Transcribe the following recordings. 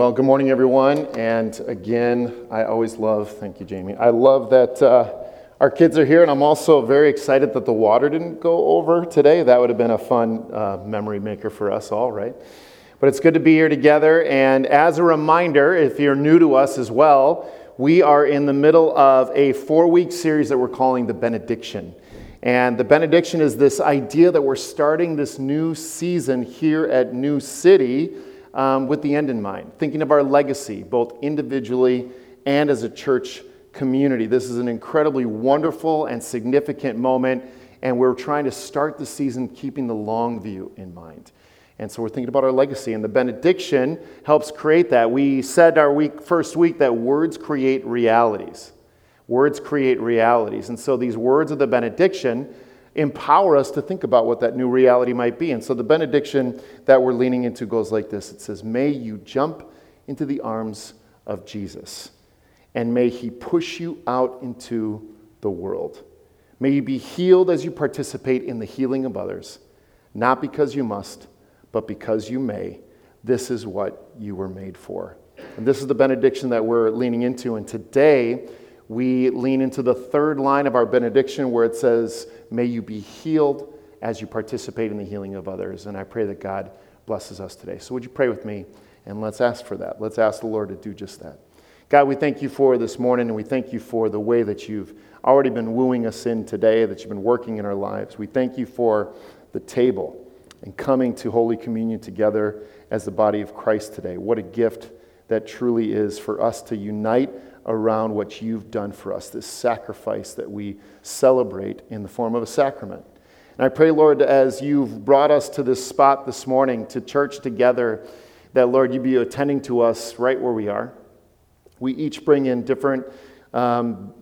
Well, good morning, everyone. And again, I always love, thank you, Jamie. I love that uh, our kids are here, and I'm also very excited that the water didn't go over today. That would have been a fun uh, memory maker for us all, right? But it's good to be here together. And as a reminder, if you're new to us as well, we are in the middle of a four week series that we're calling the Benediction. And the benediction is this idea that we're starting this new season here at New City um, with the end in mind, thinking of our legacy, both individually and as a church community. This is an incredibly wonderful and significant moment, and we're trying to start the season keeping the long view in mind. And so we're thinking about our legacy, and the benediction helps create that. We said our week, first week that words create realities. Words create realities. And so these words of the benediction empower us to think about what that new reality might be. And so the benediction that we're leaning into goes like this it says, May you jump into the arms of Jesus, and may he push you out into the world. May you be healed as you participate in the healing of others, not because you must, but because you may. This is what you were made for. And this is the benediction that we're leaning into. And today, we lean into the third line of our benediction where it says, May you be healed as you participate in the healing of others. And I pray that God blesses us today. So, would you pray with me? And let's ask for that. Let's ask the Lord to do just that. God, we thank you for this morning, and we thank you for the way that you've already been wooing us in today, that you've been working in our lives. We thank you for the table and coming to Holy Communion together as the body of Christ today. What a gift that truly is for us to unite around what you've done for us, this sacrifice that we celebrate in the form of a sacrament. And I pray, Lord, as you've brought us to this spot this morning, to church together, that, Lord, you be attending to us right where we are. We each bring in different, um,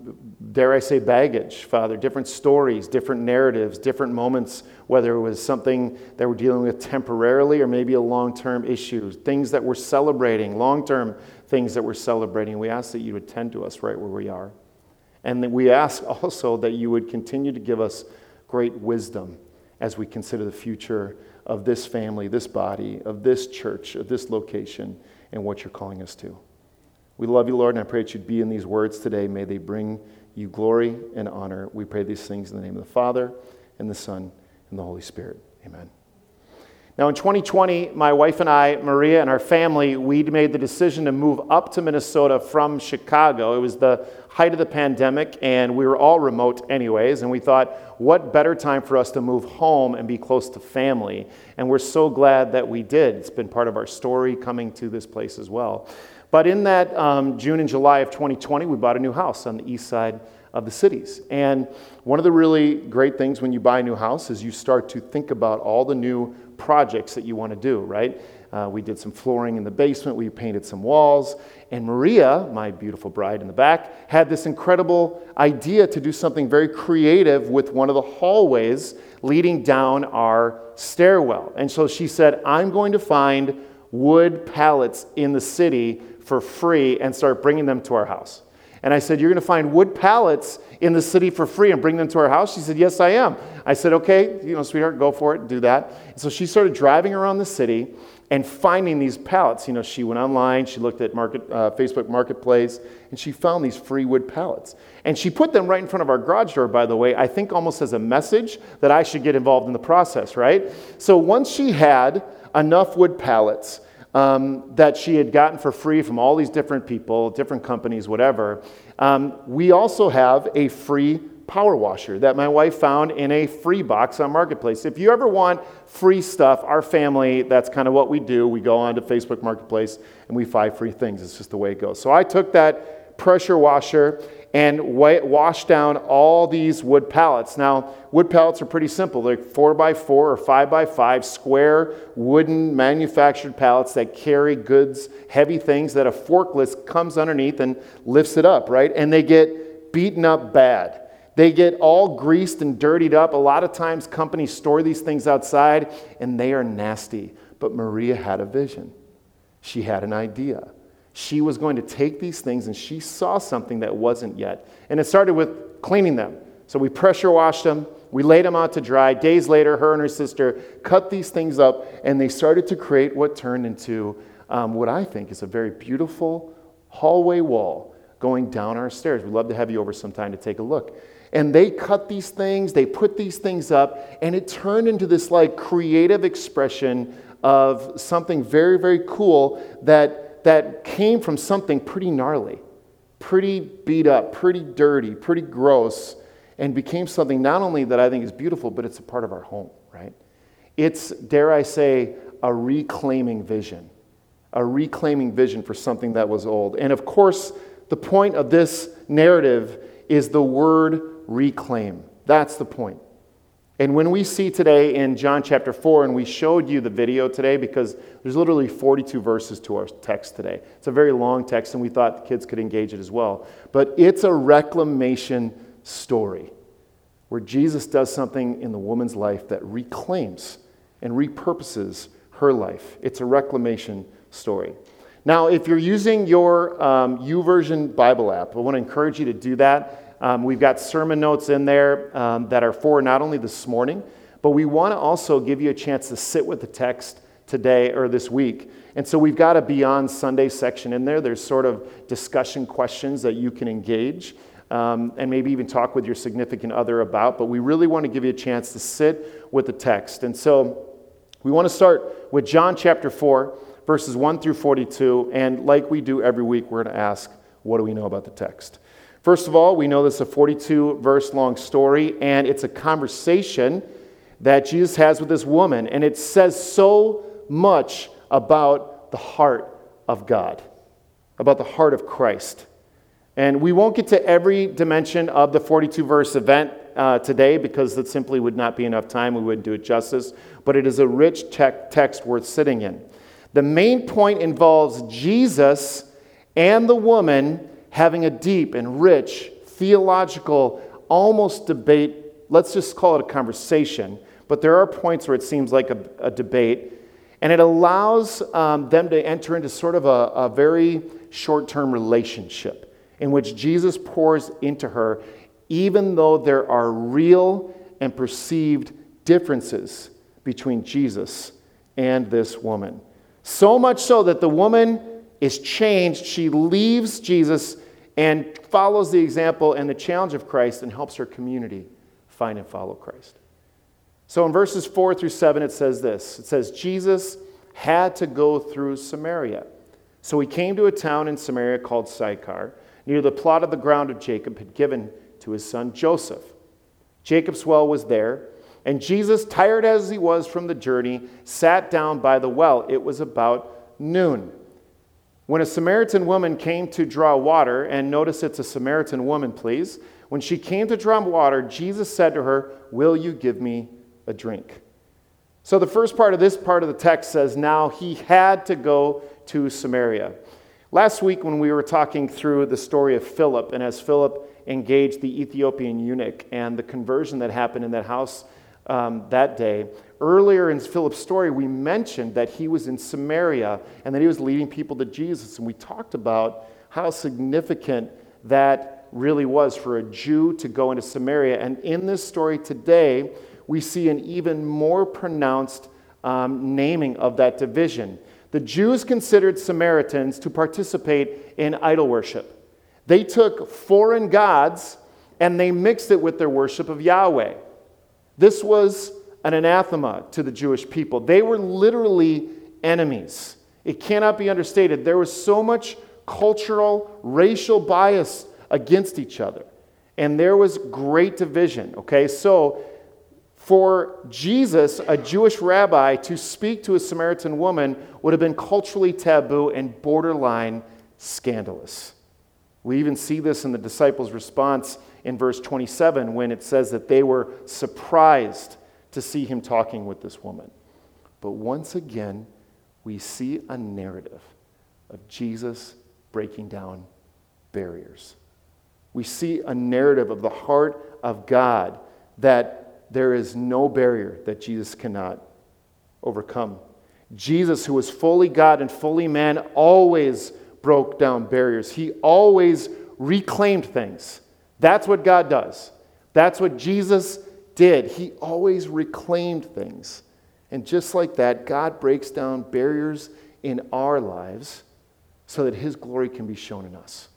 dare I say, baggage, Father, different stories, different narratives, different moments, whether it was something that we're dealing with temporarily or maybe a long term issue, things that we're celebrating, long term things that we're celebrating. We ask that you would tend to us right where we are. And we ask also that you would continue to give us great wisdom as we consider the future of this family, this body, of this church, of this location, and what you're calling us to. We love you, Lord, and I pray that you'd be in these words today. May they bring you glory and honor. We pray these things in the name of the Father, and the Son, and the Holy Spirit. Amen. Now, in 2020, my wife and I, Maria, and our family, we made the decision to move up to Minnesota from Chicago. It was the height of the pandemic, and we were all remote, anyways. And we thought, what better time for us to move home and be close to family? And we're so glad that we did. It's been part of our story coming to this place as well. But in that um, June and July of 2020, we bought a new house on the east side of the cities. And one of the really great things when you buy a new house is you start to think about all the new projects that you want to do, right? Uh, we did some flooring in the basement, we painted some walls, and Maria, my beautiful bride in the back, had this incredible idea to do something very creative with one of the hallways leading down our stairwell. And so she said, I'm going to find wood pallets in the city for free and start bringing them to our house. And I said, You're going to find wood pallets in the city for free and bring them to our house? She said, Yes, I am. I said, Okay, you know, sweetheart, go for it, do that. And so she started driving around the city and finding these pallets. You know, she went online, she looked at market, uh, Facebook Marketplace, and she found these free wood pallets. And she put them right in front of our garage door, by the way, I think almost as a message that I should get involved in the process, right? So once she had enough wood pallets, um, that she had gotten for free from all these different people, different companies, whatever. Um, we also have a free power washer that my wife found in a free box on Marketplace. If you ever want free stuff, our family, that's kind of what we do. We go on to Facebook Marketplace and we find free things. It's just the way it goes. So I took that pressure washer and wash down all these wood pallets. Now, wood pallets are pretty simple. They're four by four or five by five square wooden manufactured pallets that carry goods, heavy things that a forklift comes underneath and lifts it up, right? And they get beaten up bad. They get all greased and dirtied up. A lot of times companies store these things outside and they are nasty. But Maria had a vision. She had an idea she was going to take these things and she saw something that wasn't yet. And it started with cleaning them. So we pressure washed them, we laid them out to dry. Days later, her and her sister cut these things up and they started to create what turned into um, what I think is a very beautiful hallway wall going down our stairs. We'd love to have you over sometime to take a look. And they cut these things, they put these things up, and it turned into this like creative expression of something very, very cool that, that came from something pretty gnarly, pretty beat up, pretty dirty, pretty gross, and became something not only that I think is beautiful, but it's a part of our home, right? It's, dare I say, a reclaiming vision, a reclaiming vision for something that was old. And of course, the point of this narrative is the word reclaim. That's the point. And when we see today in John chapter 4, and we showed you the video today because there's literally 42 verses to our text today. It's a very long text, and we thought the kids could engage it as well. But it's a reclamation story where Jesus does something in the woman's life that reclaims and repurposes her life. It's a reclamation story. Now, if you're using your um, YouVersion Bible app, I want to encourage you to do that. Um, we've got sermon notes in there um, that are for not only this morning, but we want to also give you a chance to sit with the text today or this week. And so we've got a Beyond Sunday section in there. There's sort of discussion questions that you can engage um, and maybe even talk with your significant other about. But we really want to give you a chance to sit with the text. And so we want to start with John chapter 4, verses 1 through 42. And like we do every week, we're going to ask, what do we know about the text? First of all, we know this is a 42 verse long story, and it's a conversation that Jesus has with this woman, and it says so much about the heart of God, about the heart of Christ. And we won't get to every dimension of the 42 verse event uh, today because that simply would not be enough time. We wouldn't do it justice. But it is a rich te- text worth sitting in. The main point involves Jesus and the woman having a deep and rich theological, almost debate. Let's just call it a conversation. But there are points where it seems like a, a debate. And it allows um, them to enter into sort of a, a very short term relationship in which Jesus pours into her, even though there are real and perceived differences between Jesus and this woman. So much so that the woman is changed. She leaves Jesus and follows the example and the challenge of Christ and helps her community find and follow Christ. So in verses 4 through 7, it says this it says, Jesus had to go through Samaria. So he came to a town in Samaria called Sychar, near the plot of the ground of Jacob had given to his son Joseph. Jacob's well was there, and Jesus, tired as he was from the journey, sat down by the well. It was about noon. When a Samaritan woman came to draw water, and notice it's a Samaritan woman, please. When she came to draw water, Jesus said to her, Will you give me a drink? So the first part of this part of the text says, Now he had to go to Samaria. Last week, when we were talking through the story of Philip, and as Philip engaged the Ethiopian eunuch and the conversion that happened in that house um, that day, Earlier in Philip's story, we mentioned that he was in Samaria and that he was leading people to Jesus. And we talked about how significant that really was for a Jew to go into Samaria. And in this story today, we see an even more pronounced um, naming of that division. The Jews considered Samaritans to participate in idol worship. They took foreign gods and they mixed it with their worship of Yahweh. This was an anathema to the Jewish people. They were literally enemies. It cannot be understated. There was so much cultural, racial bias against each other. And there was great division. Okay, so for Jesus, a Jewish rabbi, to speak to a Samaritan woman would have been culturally taboo and borderline scandalous. We even see this in the disciples' response in verse 27 when it says that they were surprised to see him talking with this woman. But once again, we see a narrative of Jesus breaking down barriers. We see a narrative of the heart of God that there is no barrier that Jesus cannot overcome. Jesus, who was fully God and fully man, always broke down barriers. He always reclaimed things. That's what God does. That's what Jesus did. He always reclaimed things. And just like that, God breaks down barriers in our lives so that His glory can be shown in us.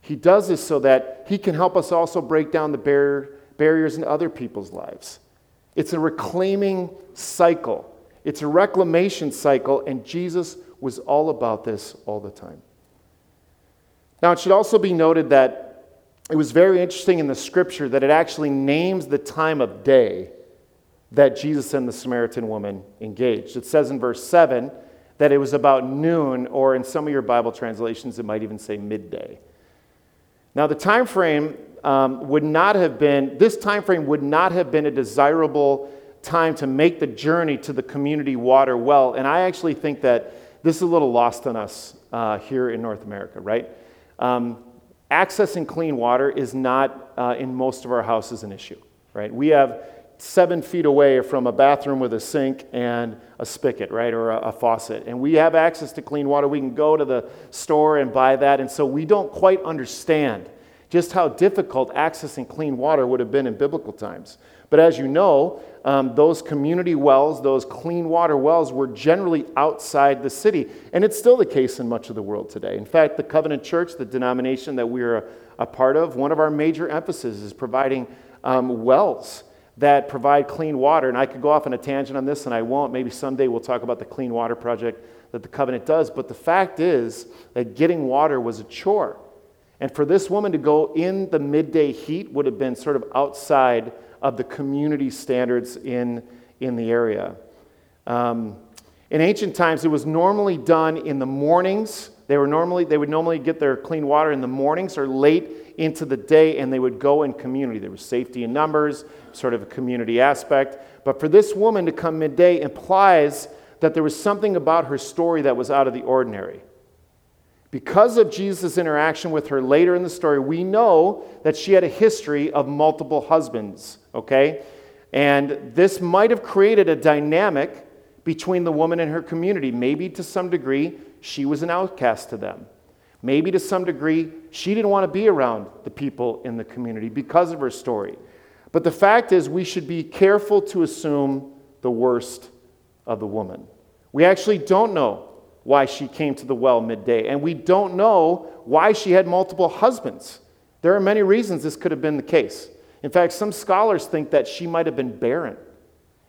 He does this so that He can help us also break down the barrier, barriers in other people's lives. It's a reclaiming cycle, it's a reclamation cycle, and Jesus was all about this all the time. Now, it should also be noted that it was very interesting in the scripture that it actually names the time of day that Jesus and the Samaritan woman engaged. It says in verse 7 that it was about noon, or in some of your Bible translations, it might even say midday. Now, the time frame um, would not have been, this time frame would not have been a desirable time to make the journey to the community water well. And I actually think that this is a little lost on us uh, here in North America, right? Um, accessing clean water is not uh, in most of our houses an issue, right? We have seven feet away from a bathroom with a sink and a spigot, right, or a, a, faucet. And we have access to clean water. We can go to the store and buy that. And so we don't quite understand just how difficult accessing clean water would have been in biblical times. But as you know, um, those community wells, those clean water wells, were generally outside the city. And it's still the case in much of the world today. In fact, the Covenant Church, the denomination that we're a, a part of, one of our major emphases is providing um, wells that provide clean water. And I could go off on a tangent on this, and I won't. Maybe someday we'll talk about the Clean Water Project that the covenant does. But the fact is that getting water was a chore. And for this woman to go in the midday heat would have been sort of outside of the community standards in, in the area. Um, in ancient times, it was normally done in the mornings. They, were normally, they would normally get their clean water in the mornings or late into the day, and they would go in community. There was safety in numbers, sort of a community aspect. But for this woman to come midday implies that there was something about her story that was out of the ordinary. Because of Jesus' interaction with her later in the story, we know that she had a history of multiple husbands, okay? And this might have created a dynamic between the woman and her community. Maybe to some degree, she was an outcast to them. Maybe to some degree, she didn't want to be around the people in the community because of her story. But the fact is, we should be careful to assume the worst of the woman. We actually don't know why she came to the well midday, and we don't know why she had multiple husbands. There are many reasons this could have been the case. In fact, some scholars think that she might have been barren.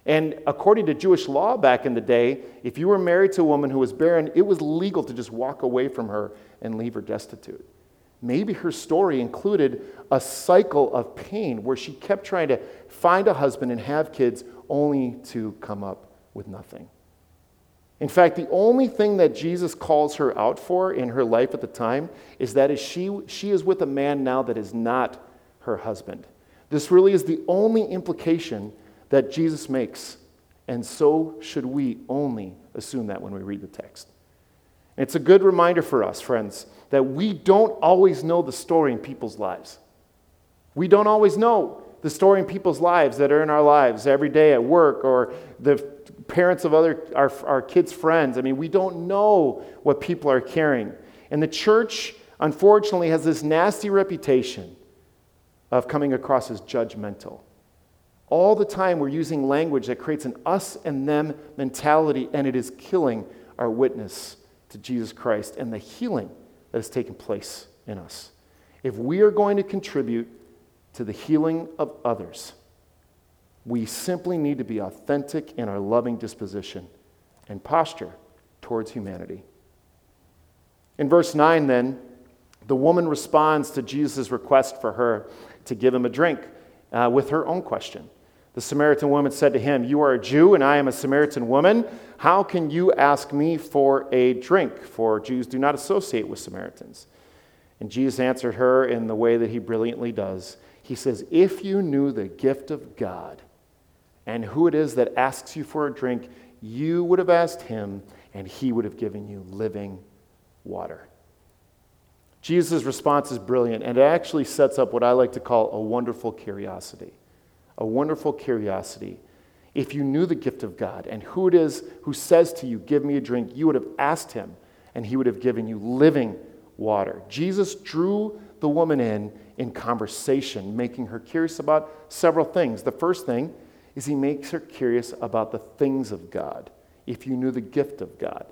And according to Jewish law back in the day, if you were married to a woman who was barren, it was legal to just walk away from her and leave her destitute. Maybe her story included a cycle of pain where she kept trying to find a husband and have kids only to come up with nothing. In fact, the only thing that Jesus calls her out for in her life at the time is that she, she is with a man now that is not her husband. This really is the only implication that Jesus makes, and so should we only assume that when we read the text. It's a good reminder for us, friends, that we don't always know the story in people's lives. We don't always know the story in people's lives that are in our lives every day at work or the parents of other our, our kids' friends. I mean, we don't know what people are carrying. And the church, unfortunately, has this nasty reputation of coming across as judgmental. All the time, we're using language that creates an us and them mentality, and it is killing our witness to Jesus Christ and the healing that has taken place in us. If we are going to contribute to the healing of others, we simply need to be authentic in our loving disposition and posture towards humanity. In verse 9, then, the woman responds to Jesus' request for her to give him a drink uh, with her own question. The Samaritan woman said to him, You are a Jew, and I am a Samaritan woman. How can you ask me for a drink? For Jews do not associate with Samaritans. And Jesus answered her in the way that he brilliantly does. He says, If you knew the gift of God and who it is that asks you for a drink, you would have asked him, and he would have given you living water. Jesus' response is brilliant, and it actually sets up what I like to call a wonderful curiosity a wonderful curiosity. If you knew the gift of God and who it is who says to you, Give me a drink, you would have asked him, and he would have given you living water. Jesus drew the woman in in conversation, making her curious about several things. The first thing is he makes her curious about the things of God, if you knew the gift of God.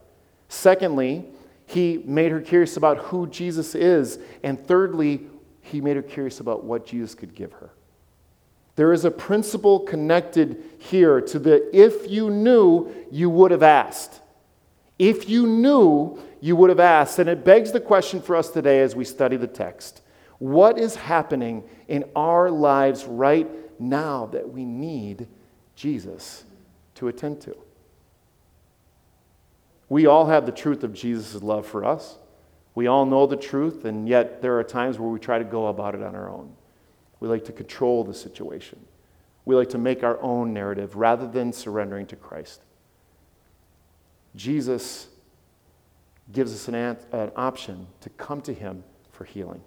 Secondly, he made her curious about who Jesus is. And thirdly, he made her curious about what Jesus could give her. There is a principle connected here to the if you knew, you would have asked. If you knew, you would have asked. And it begs the question for us today as we study the text what is happening in our lives right now that we need Jesus to attend to? We all have the truth of Jesus' love for us. We all know the truth, and yet there are times where we try to go about it on our own. We like to control the situation. We like to make our own narrative rather than surrendering to Christ. Jesus gives us an, an option to come to him for healing.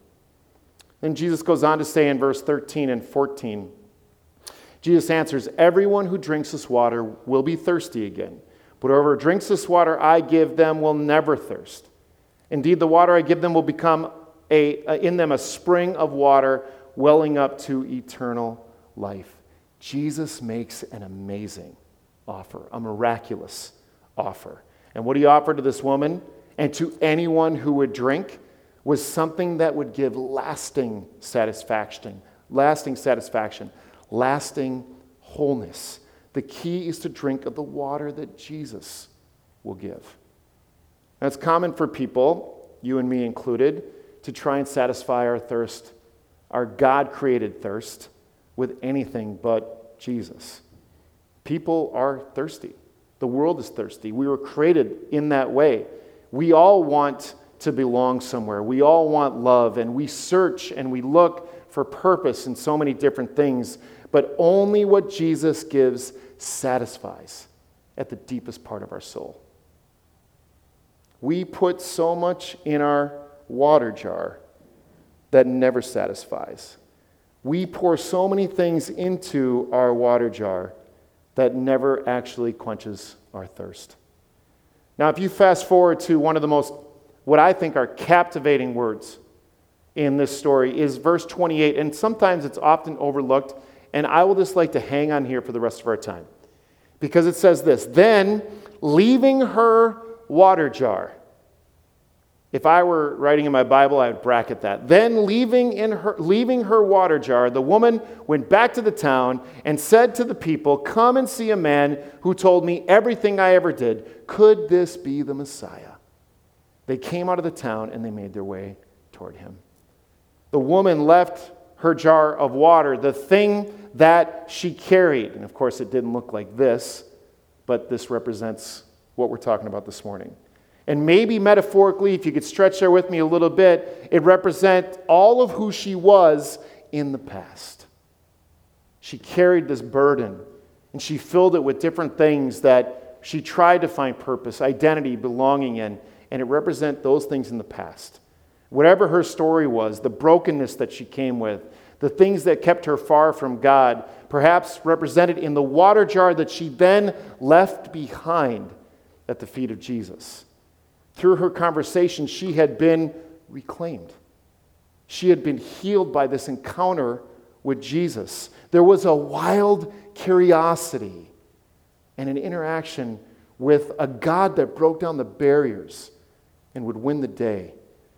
Then Jesus goes on to say in verse 13 and 14 Jesus answers, Everyone who drinks this water will be thirsty again. But whoever drinks this water I give them will never thirst. Indeed, the water I give them will become a, a, in them a spring of water welling up to eternal life. Jesus makes an amazing offer, a miraculous offer. And what he offered to this woman and to anyone who would drink was something that would give lasting satisfaction, lasting satisfaction, lasting wholeness. The key is to drink of the water that Jesus will give. It's common for people, you and me included, to try and satisfy our thirst, our God created thirst, with anything but Jesus. People are thirsty. The world is thirsty. We were created in that way. We all want to belong somewhere. We all want love, and we search and we look for purpose in so many different things, but only what Jesus gives satisfies at the deepest part of our soul. We put so much in our water jar that never satisfies. We pour so many things into our water jar that never actually quenches our thirst. Now, if you fast forward to one of the most, what I think are captivating words in this story, is verse 28, and sometimes it's often overlooked, and I will just like to hang on here for the rest of our time. Because it says this Then, leaving her water jar, if I were writing in my Bible, I would bracket that. Then, leaving, in her, leaving her water jar, the woman went back to the town and said to the people, Come and see a man who told me everything I ever did. Could this be the Messiah? They came out of the town and they made their way toward him. The woman left her jar of water, the thing that she carried. And of course, it didn't look like this, but this represents what we're talking about this morning. And maybe metaphorically, if you could stretch there with me a little bit, it represents all of who she was in the past. She carried this burden and she filled it with different things that she tried to find purpose, identity, belonging in, and it represents those things in the past. Whatever her story was, the brokenness that she came with, the things that kept her far from God, perhaps represented in the water jar that she then left behind at the feet of Jesus. Through her conversation, she had been reclaimed. She had been healed by this encounter with Jesus. There was a wild curiosity and an interaction with a God that broke down the barriers and would win the day.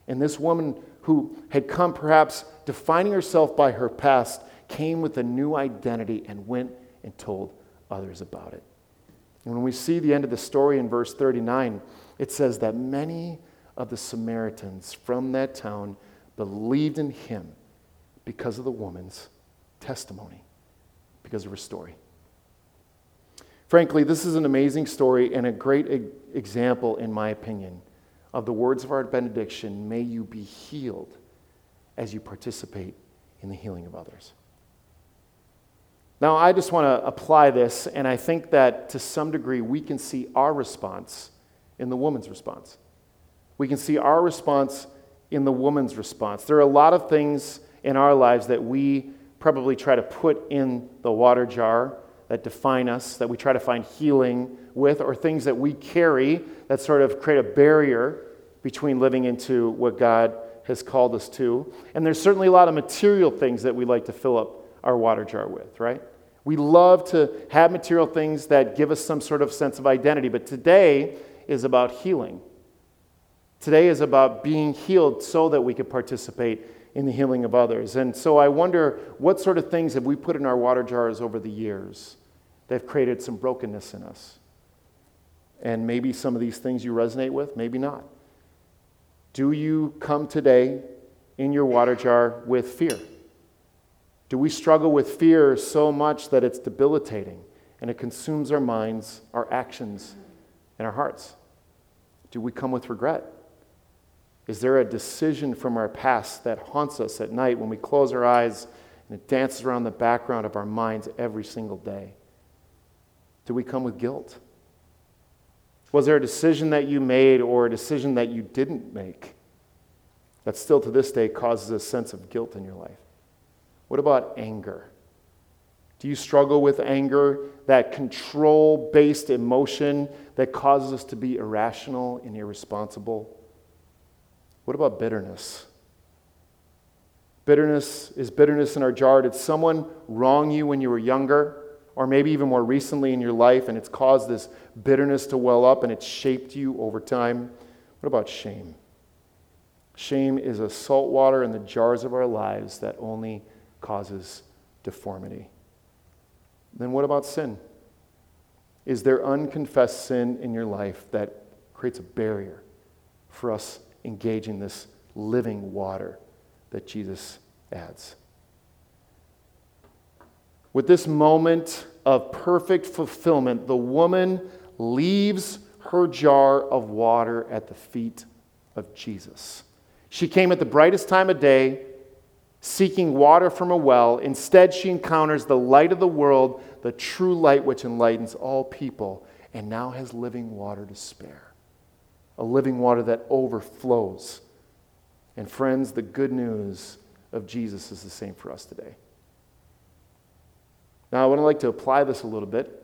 And this woman who had come perhaps defining herself by her past came with a new identity and went and told others about it. And when we see the end of the story in verse 39, it says that many of the Samaritans from that town believed in him because of the woman's testimony, because of her story. Frankly, this is an amazing story and a great example, in my opinion, of the words of our benediction may you be healed as you participate in the healing of others. Now, I just want to apply this, and I think that to some degree we can see our response in the woman's response. We can see our response in the woman's response. There are a lot of things in our lives that we probably try to put in the water jar that define us, that we try to find healing with, or things that we carry that sort of create a barrier between living into what God has called us to. And there's certainly a lot of material things that we like to fill up our water jar with, right? We love to have material things that give us some sort of sense of identity, but today is about healing Today is about being healed so that we could participate in the healing of others. And so I wonder what sort of things have we put in our water jars over the years that have created some brokenness in us? And maybe some of these things you resonate with, maybe not. Do you come today in your water jar with fear? Do we struggle with fear so much that it's debilitating and it consumes our minds, our actions, and our hearts? Do we come with regret? Is there a decision from our past that haunts us at night when we close our eyes and it dances around the background of our minds every single day? Do we come with guilt? Was there a decision that you made or a decision that you didn't make that still to this day causes a sense of guilt in your life? What about anger? Do you struggle with anger, that control based emotion that causes us to be irrational and irresponsible? What about bitterness? Bitterness is bitterness in our jar. Did someone wrong you when you were younger? Or maybe even more recently in your life, and it's caused this bitterness to well up and it's shaped you over time? What about shame? Shame is a salt water in the jars of our lives that only causes deformity. Then what about sin? Is there unconfessed sin in your life that creates a barrier for us engaging this living water that Jesus adds? With this moment of perfect fulfillment, the woman leaves her jar of water at the feet of Jesus. She came at the brightest time of day, seeking water from a well. Instead, she encounters the light of the world, the true light which enlightens all people, and now has living water to spare. A living water that overflows. And, friends, the good news of Jesus is the same for us today. Now, I would like to apply this a little bit.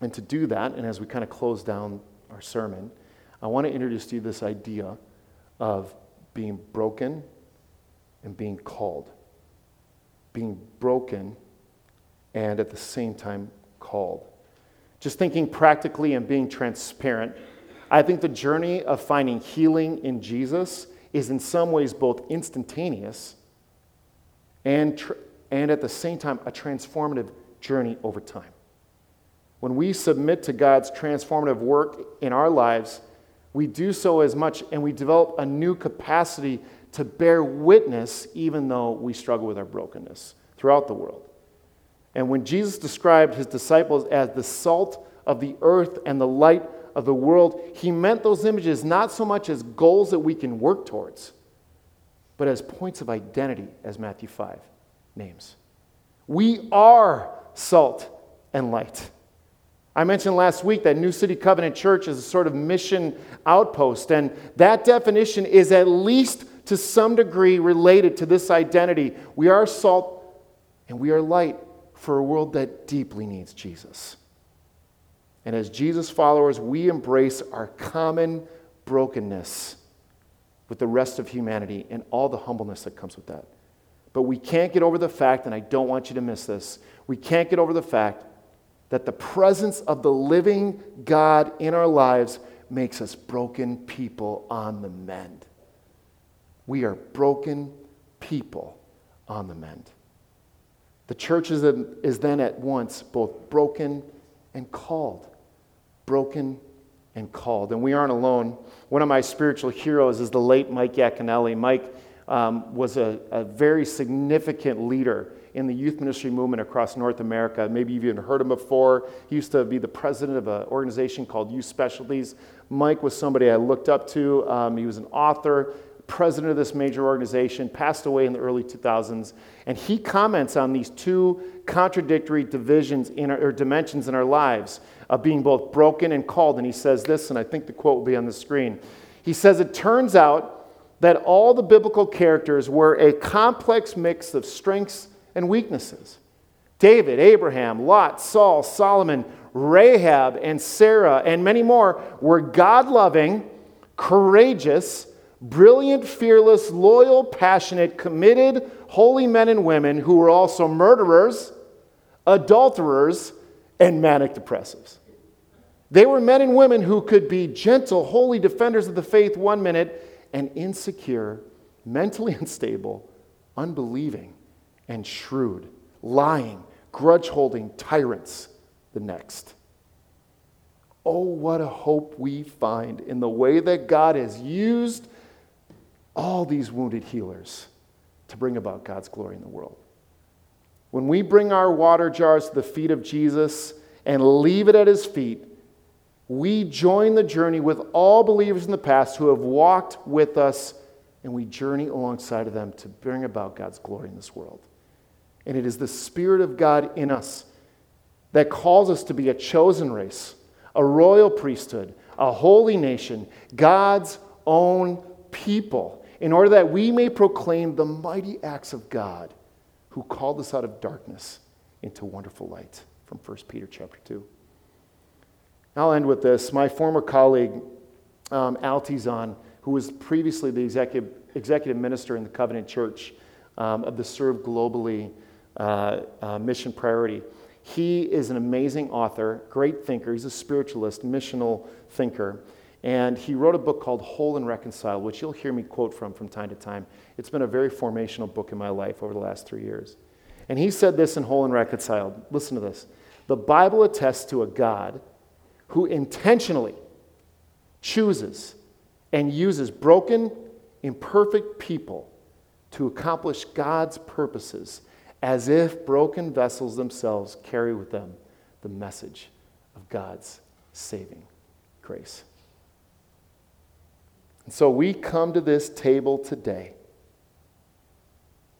And to do that, and as we kind of close down our sermon, I want to introduce to you this idea of being broken and being called. Being broken and at the same time called. Just thinking practically and being transparent, I think the journey of finding healing in Jesus is in some ways both instantaneous and, tr- and at the same time a transformative journey over time. When we submit to God's transformative work in our lives, we do so as much and we develop a new capacity to bear witness even though we struggle with our brokenness throughout the world. And when Jesus described his disciples as the salt of the earth and the light of the world, he meant those images not so much as goals that we can work towards, but as points of identity, as Matthew 5 names. We are salt, and light. I mentioned last week that New City Covenant Church is a sort of mission outpost, and that definition is at least to some degree related to this identity. We are salt and we are light for a world that deeply needs Jesus. And as Jesus followers, we embrace our common brokenness with the rest of humanity and all the humbleness that comes with that. But we can't get over the fact, and I don't want you to miss this, we can't get over the fact that the presence of the living God in our lives makes us broken people on the mend. We are broken people on the mend. The church is, is then at once both broken and called. Broken and called. And we aren't alone. One of my spiritual heroes is the late Mike Yaconelli. Mike um, was a, a very significant leader in the youth ministry movement across North America. Maybe you've even heard him before. He used to be the president of an organization called Youth Specialties. Mike was somebody I looked up to. Um, he was an author, president of this major organization, passed away in the early 2000s. And he comments on these two contradictory divisions in our, or dimensions in our lives of being both broken and called. And he says this, and I think the quote will be on the screen. He says, It turns out that all the biblical characters were a complex mix of strengths and weaknesses. David, Abraham, Lot, Saul, Solomon, Rahab, and Sarah, and many more were God loving, courageous, brilliant, fearless, loyal, passionate, committed, holy men and women who were also murderers, adulterers, and manic depressives. They were men and women who could be gentle, holy defenders of the faith one minute and insecure, mentally unstable, unbelieving, and shrewd, lying, grudge holding tyrants the next. Oh, what a hope we find in the way that God has used all these wounded healers to bring about God's glory in the world. When we bring our water jars to the feet of Jesus and leave it at his feet, we join the journey with all believers in the past who have walked with us, and we journey alongside of them to bring about God's glory in this world. And it is the Spirit of God in us that calls us to be a chosen race, a royal priesthood, a holy nation, God's own people, in order that we may proclaim the mighty acts of God who called us out of darkness into wonderful light from 1 Peter chapter 2. I'll end with this. My former colleague, um, Al Tizon, who was previously the executive, executive minister in the Covenant Church um, of the Serve Globally uh, uh, mission priority, he is an amazing author, great thinker. He's a spiritualist, missional thinker. And he wrote a book called Whole and Reconciled, which you'll hear me quote from from time to time. It's been a very formational book in my life over the last three years. And he said this in Whole and Reconciled. Listen to this. The Bible attests to a God who intentionally chooses and uses broken, imperfect people to accomplish God's purposes as if broken vessels themselves carry with them the message of God's saving grace. And so we come to this table today,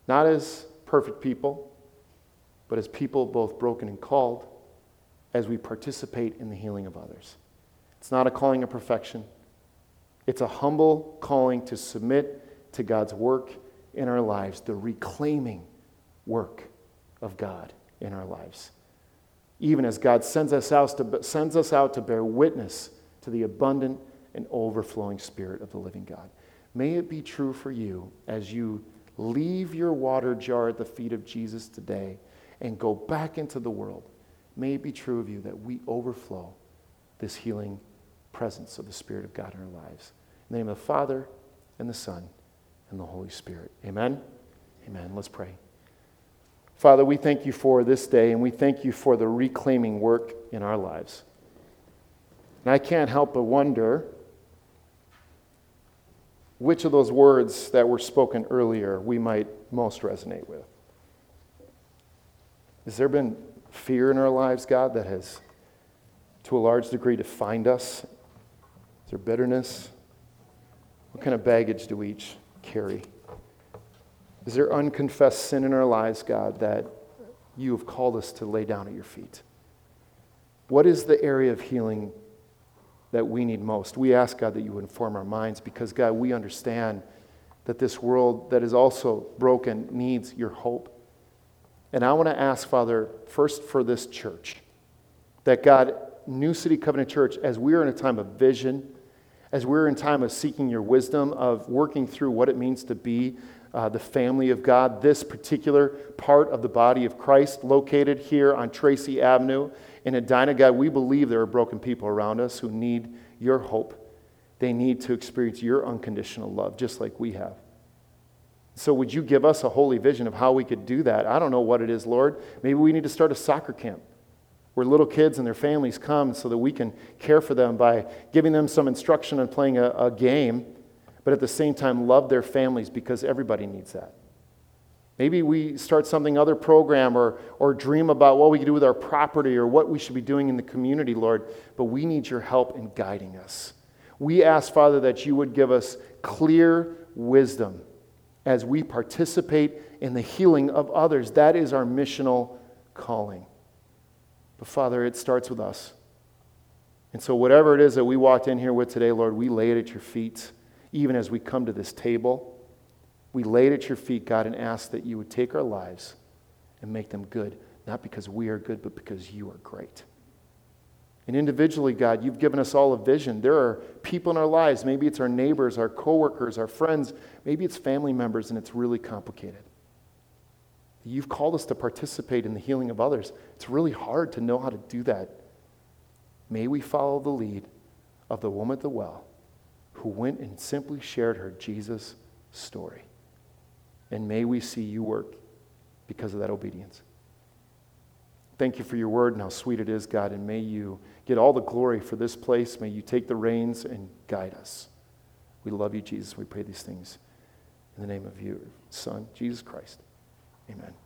not as perfect people, but as people both broken and called as we participate in the healing of others. It's not a calling of perfection, it's a humble calling to submit to God's work in our lives, the reclaiming work of God in our lives. Even as God sends us out to, sends us out to bear witness to the abundant and overflowing Spirit of the living God. May it be true for you as you leave your water jar at the feet of Jesus today and go back into the world May it be true of you that we overflow this healing presence of the Spirit of God in our lives. In the name of the Father, and the Son, and the Holy Spirit. Amen? Amen. Let's pray. Father, we thank you for this day, and we thank you for the reclaiming work in our lives. And I can't help but wonder which of those words that were spoken earlier we might most resonate with. Has there been fear in our lives, God, that has, to a large degree, defined us? Is there bitterness? What kind of baggage do we each carry? Is there unconfessed sin in our lives, God, that you have called us to lay down at your feet? What is the area of healing that we need most? We ask, God, that you inform our minds because, God, we understand that this world that is also broken needs your hope. And I want to ask, Father, first for this church, that God, New City Covenant Church, as we're in a time of vision, as we're in time of seeking your wisdom, of working through what it means to be uh, the family of God, this particular part of the body of Christ located here on Tracy Avenue in Edina, God, we believe there are broken people around us who need your hope. They need to experience your unconditional love, just like we have. So, would you give us a holy vision of how we could do that? I don't know what it is, Lord. Maybe we need to start a soccer camp where little kids and their families come so that we can care for them by giving them some instruction on playing a, a game, but at the same time, love their families because everybody needs that. Maybe we start something other program or, or dream about what we can do with our property or what we should be doing in the community, Lord, but we need your help in guiding us. We ask, Father, that you would give us clear wisdom as we participate in the healing of others. That is our missional calling. But Father, it starts with us. And so, whatever it is that we walked in here with today, Lord, we lay it at your feet, even as we come to this table. We lay it at your feet, God, and ask that you would take our lives and make them good, not because we are good, but because you are great. And individually, God, you've given us all a vision. There are people in our lives. Maybe it's our neighbors, our coworkers, our friends. Maybe it's family members, and it's really complicated. You've called us to participate in the healing of others. It's really hard to know how to do that. May we follow the lead of the woman at the well who went and simply shared her Jesus story. And may we see you work because of that obedience. Thank you for your word and how sweet it is, God, and may you get all the glory for this place. May you take the reins and guide us. We love you, Jesus. We pray these things in the name of your Son, Jesus Christ. Amen.